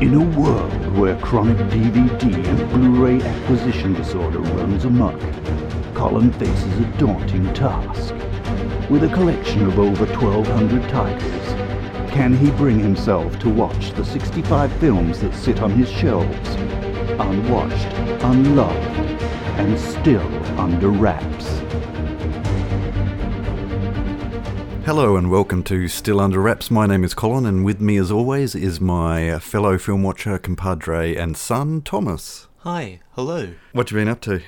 In a world where chronic DVD and Blu-ray acquisition disorder runs amok, Colin faces a daunting task. With a collection of over 1,200 titles, can he bring himself to watch the 65 films that sit on his shelves, unwatched, unloved, and still under wraps? Hello and welcome to Still Under Wraps. My name is Colin, and with me, as always, is my fellow film watcher, compadre, and son, Thomas. Hi, hello. What have you been up to?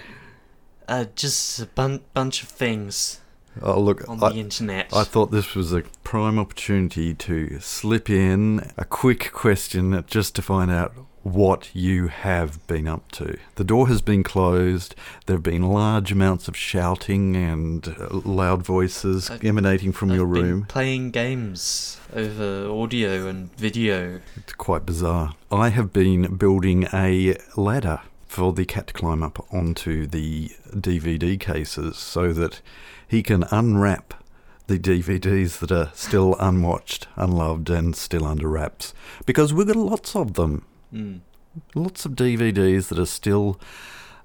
Uh, just a bun- bunch of things Oh, look, on I, the internet. I thought this was a prime opportunity to slip in a quick question just to find out what you have been up to. The door has been closed. There have been large amounts of shouting and uh, loud voices I've- emanating from I've your been room. playing games over audio and video. It's quite bizarre. I have been building a ladder for the cat to climb up onto the DVD cases so that he can unwrap the DVDs that are still unwatched, unloved, and still under wraps. Because we've got lots of them. Mm. Lots of DVDs that are still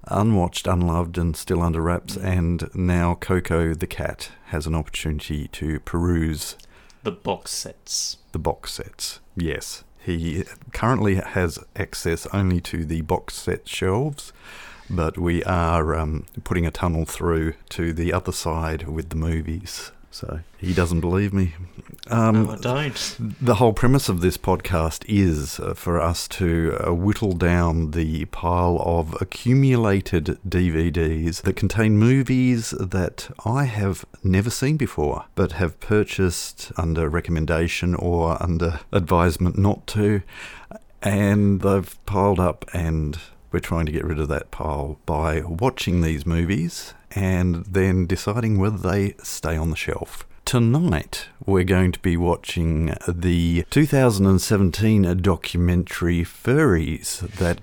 unwatched, unloved, and still under wraps. And now Coco the cat has an opportunity to peruse The box sets. the box sets. Yes. He currently has access only to the box set shelves, but we are um, putting a tunnel through to the other side with the movies. So he doesn't believe me. Um, no, I don't. the whole premise of this podcast is uh, for us to uh, whittle down the pile of accumulated DVDs that contain movies that I have never seen before, but have purchased under recommendation or under advisement not to. And they've piled up, and we're trying to get rid of that pile by watching these movies and then deciding whether they stay on the shelf. Tonight, we're going to be watching the 2017 documentary Furries that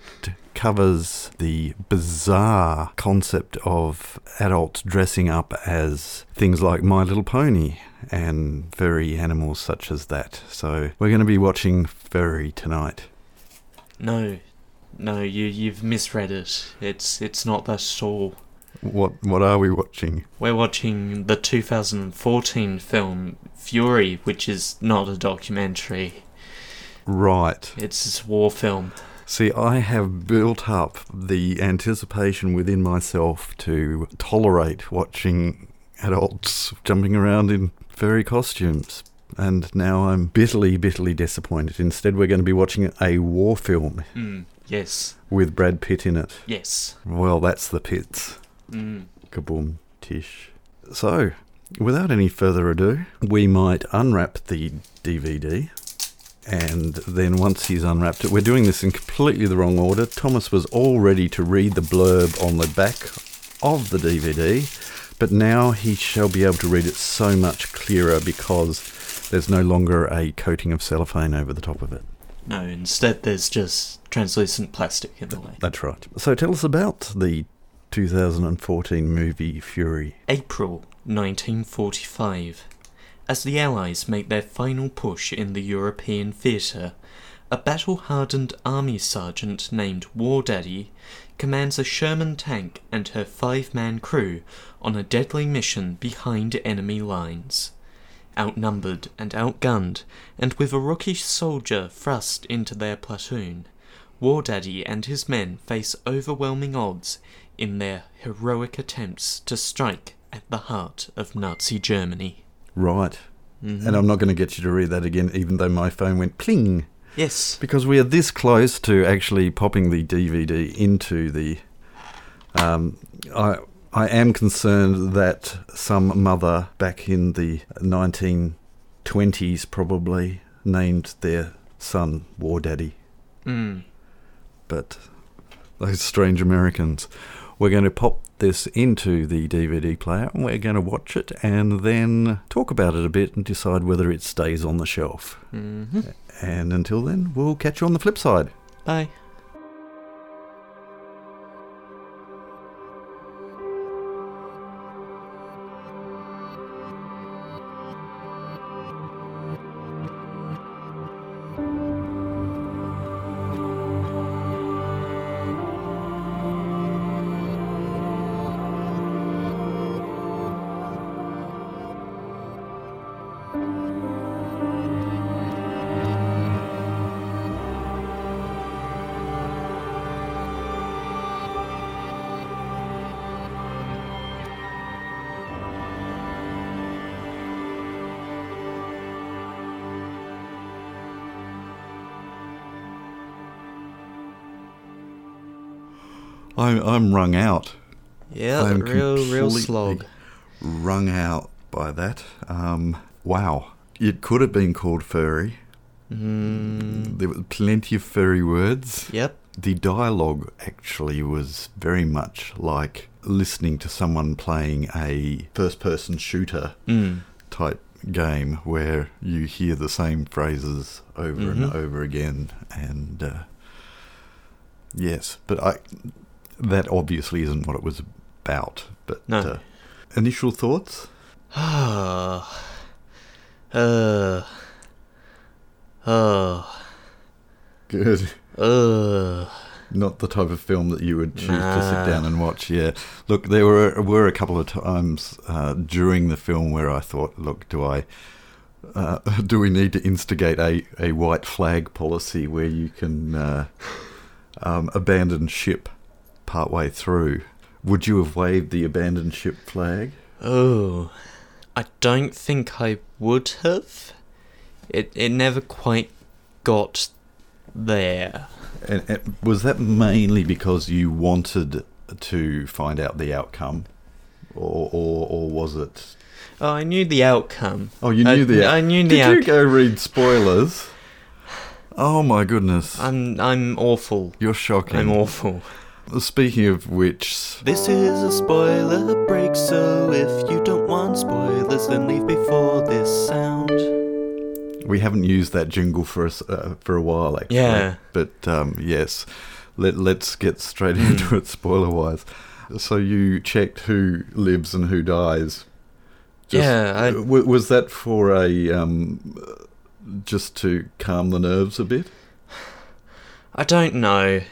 covers the bizarre concept of adults dressing up as things like My Little Pony and furry animals such as that. So, we're going to be watching Furry tonight. No, no, you you've misread it. It's it's not that at all. What what are we watching? We're watching the 2014 film Fury, which is not a documentary. Right. It's a war film. See, I have built up the anticipation within myself to tolerate watching adults jumping around in furry costumes. And now I'm bitterly, bitterly disappointed. Instead, we're going to be watching a war film Mm. Yes. with Brad Pitt in it. Yes. Well, that's the pits. Mm. Kaboom, tish. So, without any further ado, we might unwrap the DVD. And then once he's unwrapped it, we're doing this in completely the wrong order. Thomas was all ready to read the blurb on the back of the DVD, but now he shall be able to read it so much clearer because there's no longer a coating of cellophane over the top of it. No, instead there's just translucent plastic in the way. That's right. So tell us about the 2014 movie Fury. April 1945. As the Allies make their final push in the European theatre, a battle hardened army sergeant named War Daddy commands a Sherman tank and her five man crew on a deadly mission behind enemy lines. Outnumbered and outgunned, and with a rookie soldier thrust into their platoon, War Daddy and his men face overwhelming odds in their heroic attempts to strike at the heart of Nazi Germany. Right. Mhm. And I'm not going to get you to read that again, even though my phone went pling. yes, Because we are this close to actually popping the DVD into the. Um, I I am concerned that some mother back in the 1920s probably named their son War Daddy, mm. but those strange Americans. We're going to pop this into the DVD player and we're going to watch it and then talk about it a bit and decide whether it stays on the shelf. hmm And until then, we'll catch you on the flip side. Bye. I'm I'm wrung out. Yeah, I'm real, real slog. Wrung out by that. Um, wow. It could have been called furry. Mm, There were plenty of furry words. yep. The dialogue actually was very much like listening to someone playing a first person shooter Mm. type game where you hear the same phrases over and Mhm. over again and uh, yes but i that obviously isn't what it was about but No. uh, initial thoughts Ah. uh. Oh. good Uh. not the type of film that you would choose to sit down and watch yeah look there were were a couple of times uh, during the film where i thought look do i uh, do we need to instigate a, a white flag policy where you can uh, um, abandon ship partway through? Would you have waved the abandoned ship flag? Oh. I don't think I would have. It it never quite got there. And, and was that mainly because you wanted to find out the outcome, or or, or was it? Oh, I knew the outcome. Oh, you I- knew the. I knew the Did you go read spoilers? Oh my goodness, I'm I'm awful. you're shocking. I'm awful. Speaking of which, This is a spoiler break, so if you don't want spoilers, then leave before this sound. We haven't used that jingle for us uh, for a while, actually. Yeah. But um, yes, let let's get straight Hmm. into it, spoiler wise. So you checked who lives and who dies. Yeah, I- w- was that for a um, just to calm the nerves a bit? I don't know.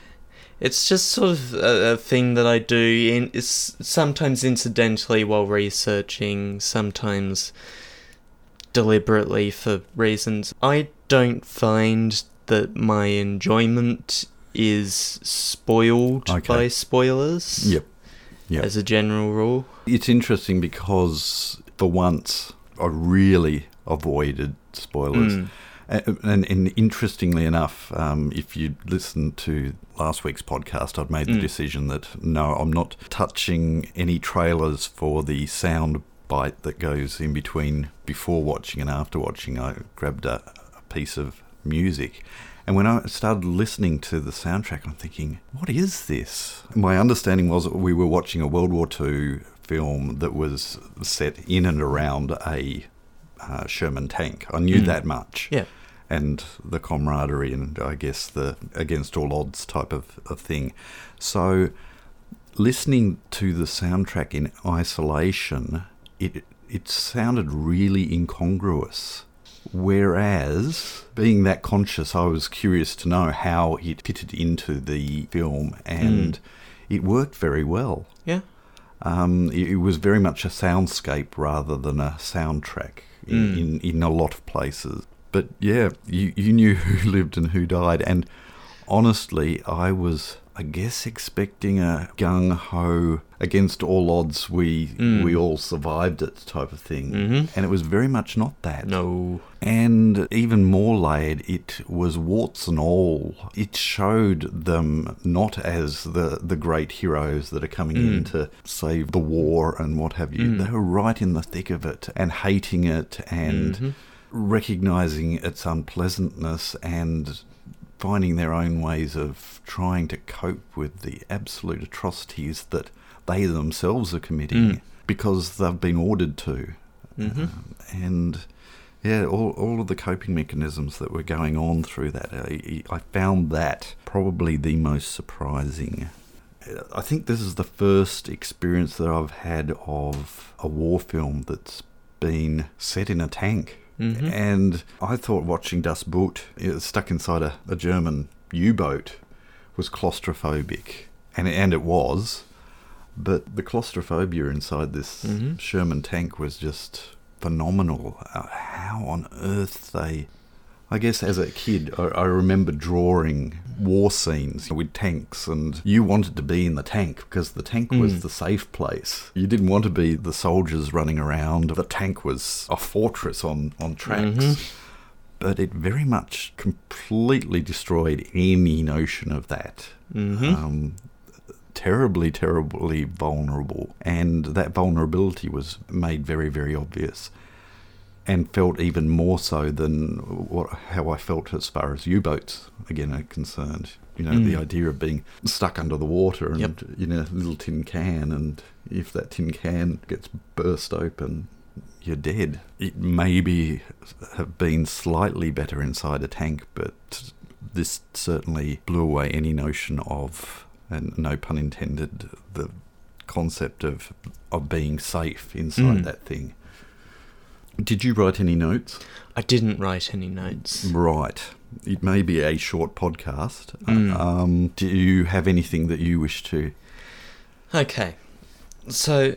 It's just sort of a, a thing that I do. In it's sometimes incidentally while researching, sometimes deliberately for reasons. I don't find that my enjoyment is spoiled Okay. by spoilers. Yep. Yep. As a general rule. It's interesting because for once I really avoided spoilers. Mm. And, and, and interestingly enough, um, if you listened to last week's podcast, I'd made the Mm. decision that no, I'm not touching any trailers for the sound bite that goes in between before watching and after watching. I grabbed a, a piece of music. And when I started listening to the soundtrack, I'm thinking, what is this? My understanding was that we were watching a World War II film that was set in and around a uh, Sherman tank. I knew Mm. that much Yeah. And the camaraderie and I guess the against all odds type of, of thing. So listening to the soundtrack in isolation, it it sounded really incongruous. Whereas being that conscious, I was curious to know how it fitted into the film, and it worked very well. Yeah. Um, it, it was very much a soundscape rather than a soundtrack in, Mm. in, in a lot of places. But yeah, you, you knew who lived and who died. And honestly, I was, I guess, expecting a gung ho, against all odds, we, Mm. we all survived it type of thing. Mhm. And it was very much not that. No. And even more layered, it was warts and all. It showed them not as the, the great heroes that are coming in Mm. to save the war and what have you. Mm. They were right in the thick of it and hating it and Mhm. Recognizing its unpleasantness and finding their own ways of trying to cope with the absolute atrocities that they themselves are committing Mm. because they've been ordered to Mhm. and yeah, all, all of the coping mechanisms that were going on through that, I, I found that probably the most surprising. I think this is the first experience that I've had of a war film that's been set in a tank. Mhm. And I thought watching Das Boot, stuck inside a, a German U boat, was claustrophobic. And, and it was. But the claustrophobia inside this Mhm. Sherman tank was just phenomenal. Uh, how on earth they. I guess as a kid, I, I remember drawing war scenes with tanks, and you wanted to be in the tank because the tank was Mm. the safe place. You didn't want to be the soldiers running around. The tank was a fortress on, on tracks. Mhm. But it very much completely destroyed any notion of that. Mhm. Um, terribly, terribly vulnerable. And that vulnerability was made very, very obvious and felt even more so than what, how I felt as far as U boats, again, are concerned. You know, the Mm. idea of being stuck under the water and Yep. in a little tin can, and if that tin can gets burst open, you're dead. It maybe have been slightly better inside a tank, but this certainly blew away any notion of, and no pun intended, the concept of of being safe inside Mm. that thing. Did you write any notes? I didn't write any notes. Right. It may be a short podcast. Mm. Um, do you have anything that you wish to? Okay, so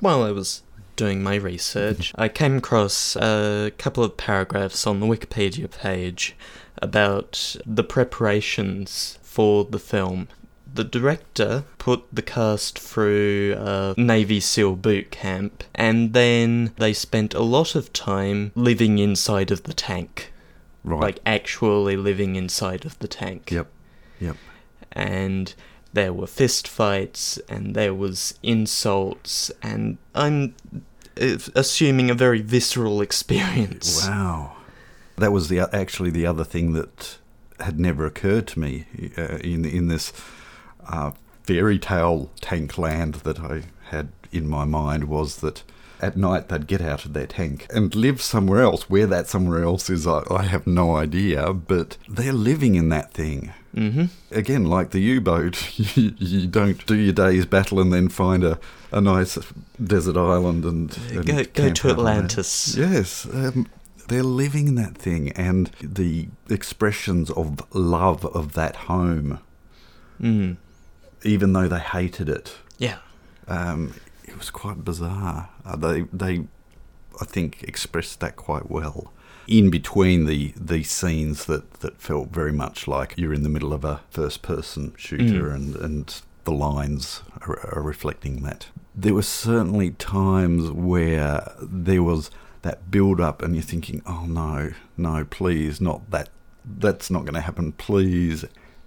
while I was doing my research, I came across a couple of paragraphs on the Wikipedia page about the preparations for the film. The director put the cast through a Navy SEAL boot camp, and then they spent a lot of time living inside of the tank. Right. Like, actually living inside of the tank Yep. Yep. and there were fist fights and there was insults and I'm assuming a very visceral experience. Wow. That was the actually the other thing that had never occurred to me uh, in in this uh, fairy tale tank land that I had in my mind was that at night they'd get out of their tank and live somewhere else. Where that somewhere else is, I, I have no idea, but they're living in that thing. Mm-hmm. Again, like the U boat, you, you don't do your day's battle and then find a, a nice desert island and, and Go, go to. Atlantis. Yes, um, they're living in that thing, and the expressions of love of that home, Mm. Even though they hated it, Yeah. um, it was quite bizarre. Uh, they, they, I think, expressed that quite well. In between the, the scenes that, that felt very much like you're in the middle of a first person shooter Mm. and, and the lines are, are reflecting that. There were certainly times where there was that build up and you're thinking, oh no, no, please, not that. That's not going to happen, please.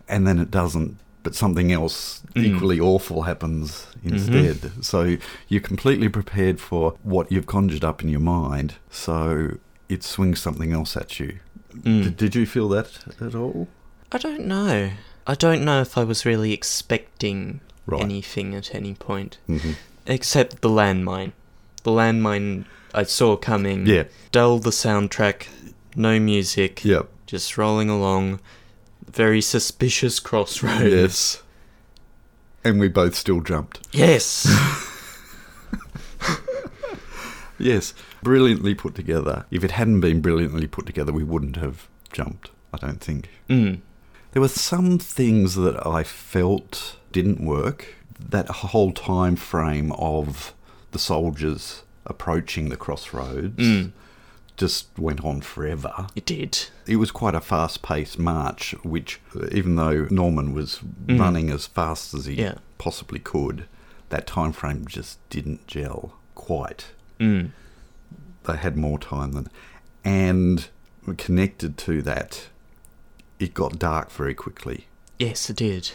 And then it doesn't, but something else Mm. equally awful happens instead. So you're completely prepared for what you've conjured up in your mind. So it swings something else at you. Mm. Did, did you feel that at all? I don't know. I don't know if I was really expecting Right. anything at any point. hmm Except the landmine. The landmine I saw coming. Yeah. Dull the soundtrack, no music. Yep. just rolling along very suspicious crossroads. Yes. And we both still jumped. Yes. Yes. Brilliantly put together. If it hadn't been brilliantly put together, we wouldn't have jumped, I don't think. mm. There were some things that I felt didn't work. That whole time frame of the soldiers approaching the crossroads Mm. Just went on forever. It did. It was quite a fast paced march, which, even though Norman was Mm. running as fast as he Yeah. possibly could, that time frame just didn't gel quite. Mm. They had more time than. And connected to that, it got dark very quickly. Yes, it did.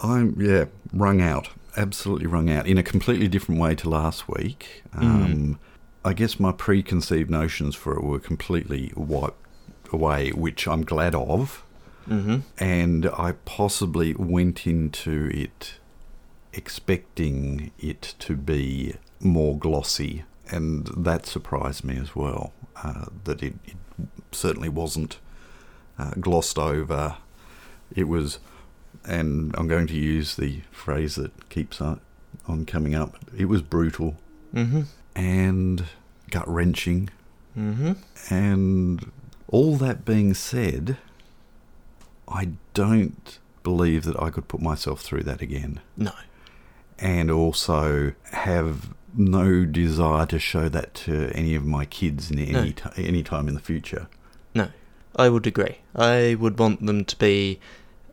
I'm yeah wrung out, absolutely wrung out in a completely different way to last week. Um, I guess my preconceived notions for it were completely wiped away, which I'm glad of, Mm-hmm. and I possibly went into it expecting it to be more glossy, and that surprised me as well. Uh, that it, it certainly wasn't uh, glossed over. It was, and I'm going to use the phrase that keeps on, coming up. It was brutal Mm-hmm. And gut wrenching. Mm-hmm. And all that being said, I don't believe that I could put myself through that again. No. And also have no desire to show that to any of my kids in any, No. ti any time in the future. No. I would agree. I would want them to be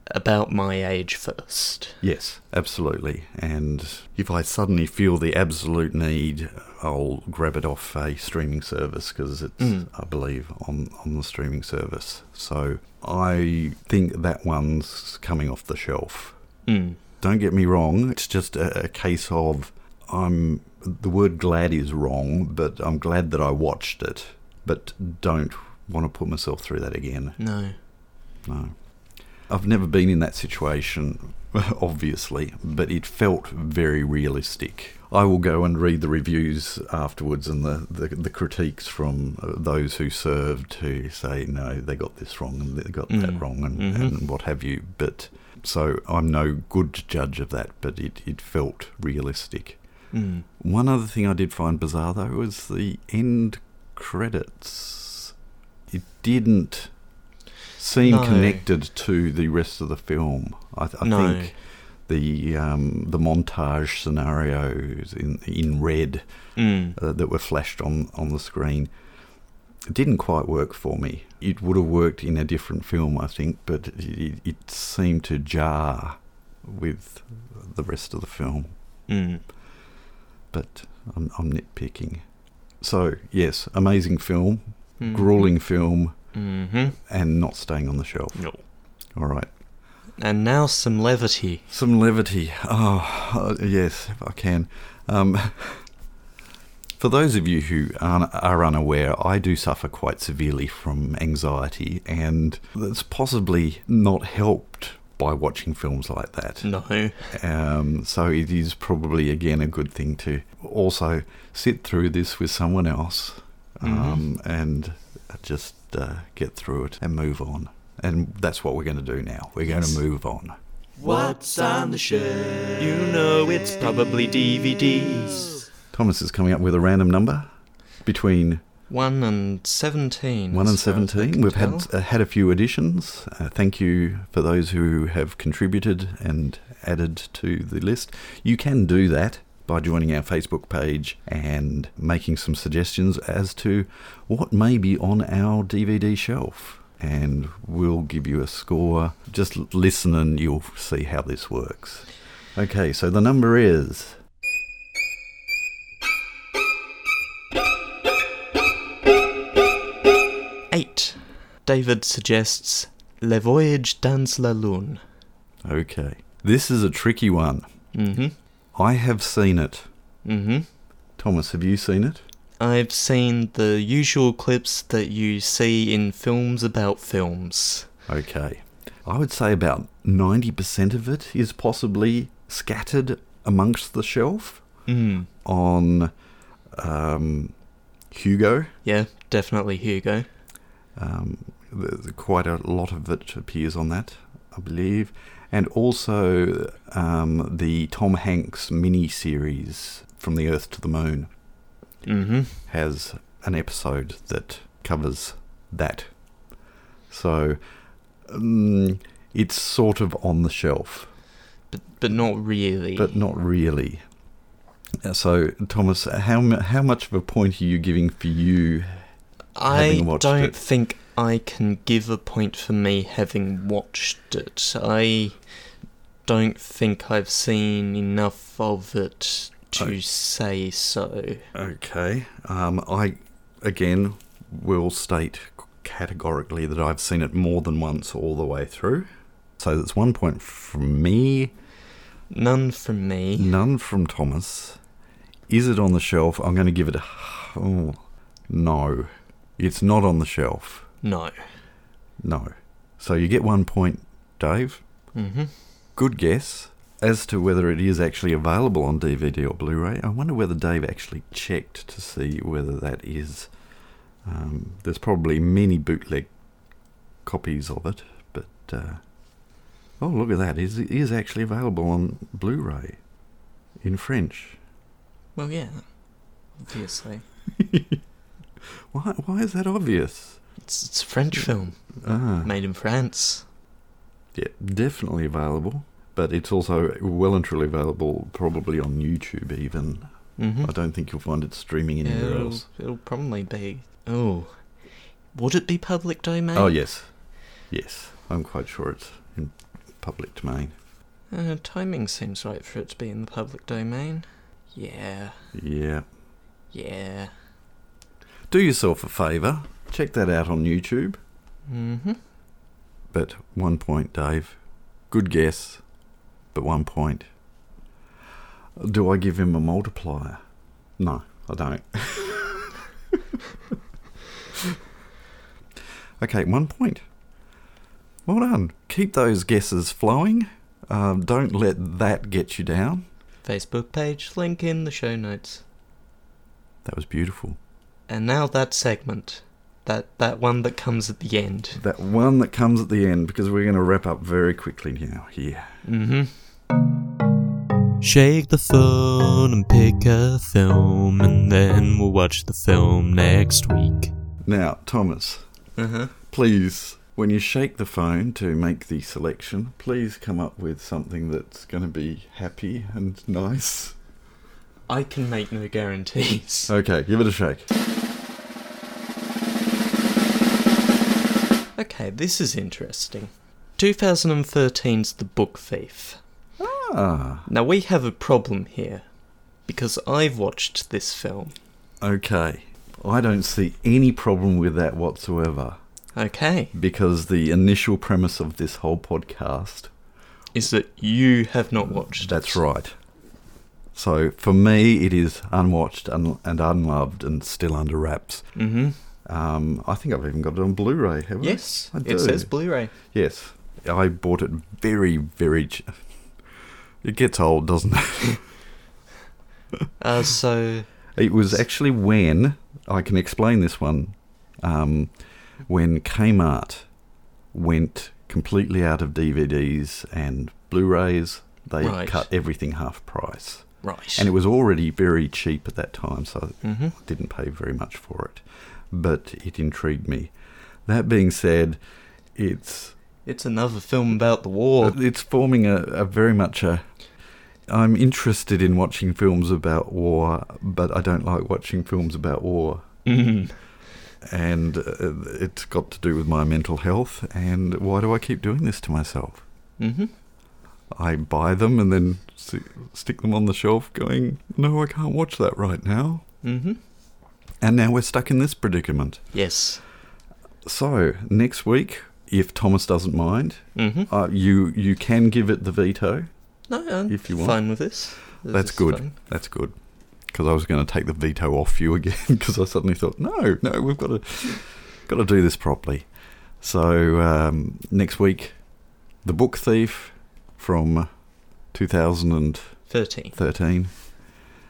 about my age first. Yes, absolutely. And if I suddenly feel the absolute need, I'll grab it off a streaming service because it's, Mm. I believe, on, on the streaming service. So I think that one's coming off the shelf. Mm. don't get me wrong. It's just a, a case of I'm the word glad is wrong, but I'm glad that I watched it, but don't want to put myself through that again. No. No. I've never been in that situation, obviously, but it felt very realistic. I will go and read the reviews afterwards and the, the, the critiques from uh, those who served who say, no, they got this wrong and they got that Mm. wrong and, Mhm. and what have you. But so I'm no good judge of that, but it, it felt realistic. Mm. One other thing I did find bizarre though was the end credits. It didn't seem No. connected to the rest of the film. I, I No. think the um, the montage scenarios in in red Mm. uh, that were flashed on on the screen didn't quite work for me. It would have worked in a different film, I think, but it, it seemed to jar with the rest of the film Mm. but I'm, I'm nitpicking. So, yes, amazing film, Mm. grueling film, Mm-hmm. and not staying on the shelf. No. All right. And now some levity. Some levity. Oh, uh, yes, if I can. Um, for those of you who are unaware, I do suffer quite severely from anxiety, and that's possibly not helped by watching films like that. No. Um, so it is probably again a good thing to also sit through this with someone else um, and just uh, get through it and move on. And that's what we're going to do now. We're going to move on. What's on the shelf? You know it's probably DVDs. Thomas is coming up with a random number between 1 and 17. 1 and as far as I 17. We've tell. had uh, had a few additions. Uh, thank you for those who have contributed and added to the list. You can do that by joining our Facebook page and making some suggestions as to what may be on our DVD shelf. And we'll give you a score. Just listen and you'll see how this works. Okay, so the number is 8. David suggests Le Voyage dans la Lune. okay. This is a tricky one. Mm-hmm. I have seen it. Mm-hmm. Thomas, have you seen it? I've seen the usual clips that you see in films about films. Okay. I would say about 90% of it is possibly scattered amongst the shelf Mm. on um, Hugo. Yeah, definitely Hugo. Um, quite a lot of it appears on that, I believe. And also um, the Tom Hanks mini series From the Earth to the Moon Mm-hmm. has an episode that covers that. So um, it's sort of on the shelf. But but not really. but not really. Uh, So, Thomas, how how much of a point are you giving for you? I don't it. think I can give a point for me having watched it. I don't think I've seen enough of it to Oh. say so. Okay, um, I again will state categorically that I've seen it more than once all the way through. So that's one point from me, None from me. none from Thomas. Is it on the shelf? I'm going to give it a oh, no. It's not on the shelf. No. No. So you get one point, Dave. Mm-hmm. good guess as to whether it is actually available on DVD or Blu-ray. I wonder whether Dave actually checked to see whether that is. Um, there's probably many bootleg copies of it, but uh, oh, look at that! It is it is actually available on Blu-ray in French. Well, yeah. Obviously. Why? Why is that obvious? It's, it's a French film. Ah, Made in France. yeah, definitely available, but it's also well and truly available, probably on YouTube even. Mm-hmm. I don't think you'll find it streaming anywhere it'll, else. it'll probably be. Oh. Would it be public domain? Oh yes, yes. I'm quite sure it's in public domain. Uh, timing seems right for it to be in the public domain. Yeah. Yeah. Yeah. Do yourself a favour. Check that out on YouTube. Mm-hmm. But one point, Dave. Good guess. but one point. Do I give him a multiplier? No, I don't. okay, one point. Well done. Keep those guesses flowing. Um, don't let that get you down. Facebook page, link in the show notes. That was beautiful. And now that segment. That that one that comes at the end. That one that comes at the end, because we're going to wrap up very quickly now here. Mm-hmm. Shake the phone and pick a film, and then we'll watch the film next week. Now, Thomas, Uh-huh. please, when you shake the phone to make the selection, please come up with something that's going to be happy and nice. I can make no guarantees. Okay, give it a shake. Okay, this is interesting. 2013's The Book Thief. Ah, Now we have a problem here because I've watched this film. okay. I don't see any problem with that whatsoever Okay, because the initial premise of this whole podcast is that you have not watched That's it. right. So for me, it is unwatched un- and unloved and still under wraps. Mm-hmm. Um, I think I've even got it on Blu-ray. Have I? Yes, I it says Blu-ray. Yes, I bought it very, very. Ch- it gets old, doesn't it? Uh, so it was actually when I can explain this one. Um, when Kmart went completely out of DVDs and Blu-rays, they Right. cut everything half price. right, and it was already very cheap at that time, so hmm I didn't pay very much for it. But it intrigued me. That being said, it's It's another film about the war. it's forming a, a very much a. I'm interested in watching films about war, but I don't like watching films about war, Mm. and uh, it's got to do with my mental health. And why do I keep doing this to myself? Mm-hmm. I buy them and then stick them on the shelf, going, "No, I can't watch that right now." Mm-hmm. And now we're stuck in this predicament. Yes. So next week, if Thomas doesn't mind, Mm-hmm. uh, you you can give it the veto. No, I'm If you want. fine with this. This That's good. fine. That's good. Because I was going to take the veto off you again. Because I suddenly thought, no, no, we've got to got to do this properly. So um, next week, the Book Thief from 2013. Thirteen.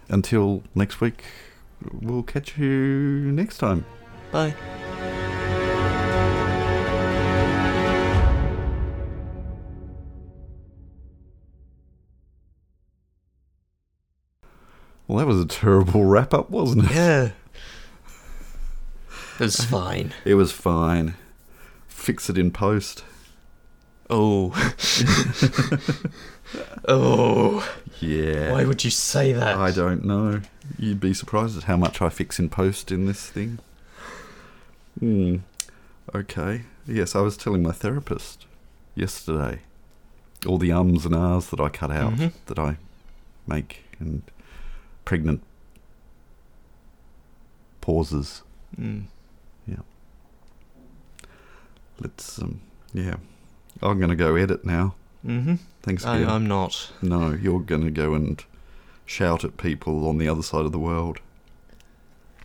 Until next week, we'll catch you next time. Bye. Well, that was a terrible wrap up, wasn't it? Yeah. It was fine. It was fine. Fix it in post. Oh. oh. Yeah. Why would you say that? I don't know. You'd be surprised at how much I fix in post in this thing. Hmm. Okay. Yes, I was telling my therapist yesterday all the ums and ahs that I cut out Mhm. that I make and pregnant pauses. Mm. Let's um yeah. I'm gonna go edit now. Mm-hmm. Thanks I. I'm not. No, you're gonna go and shout at people on the other side of the world.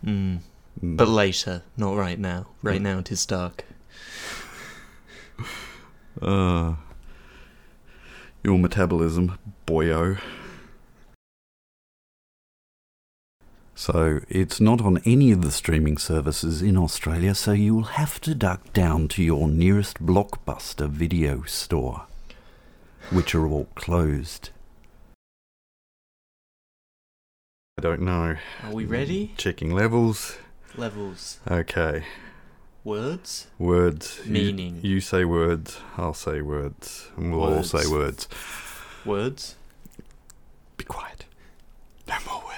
Mm. Mm. But later, not right now. Right now it is dark. Uh, your metabolism, boyo. So it's not on any of the streaming services in Australia, so you will have to duck down to your nearest blockbuster video store, which are all closed. I don't know. Are we ready? Mm, checking levels. Levels. Okay. Words? Words. Meaning. You, you say words, I'll say words, and we'll words. all say words. Words? Be quiet. No more words.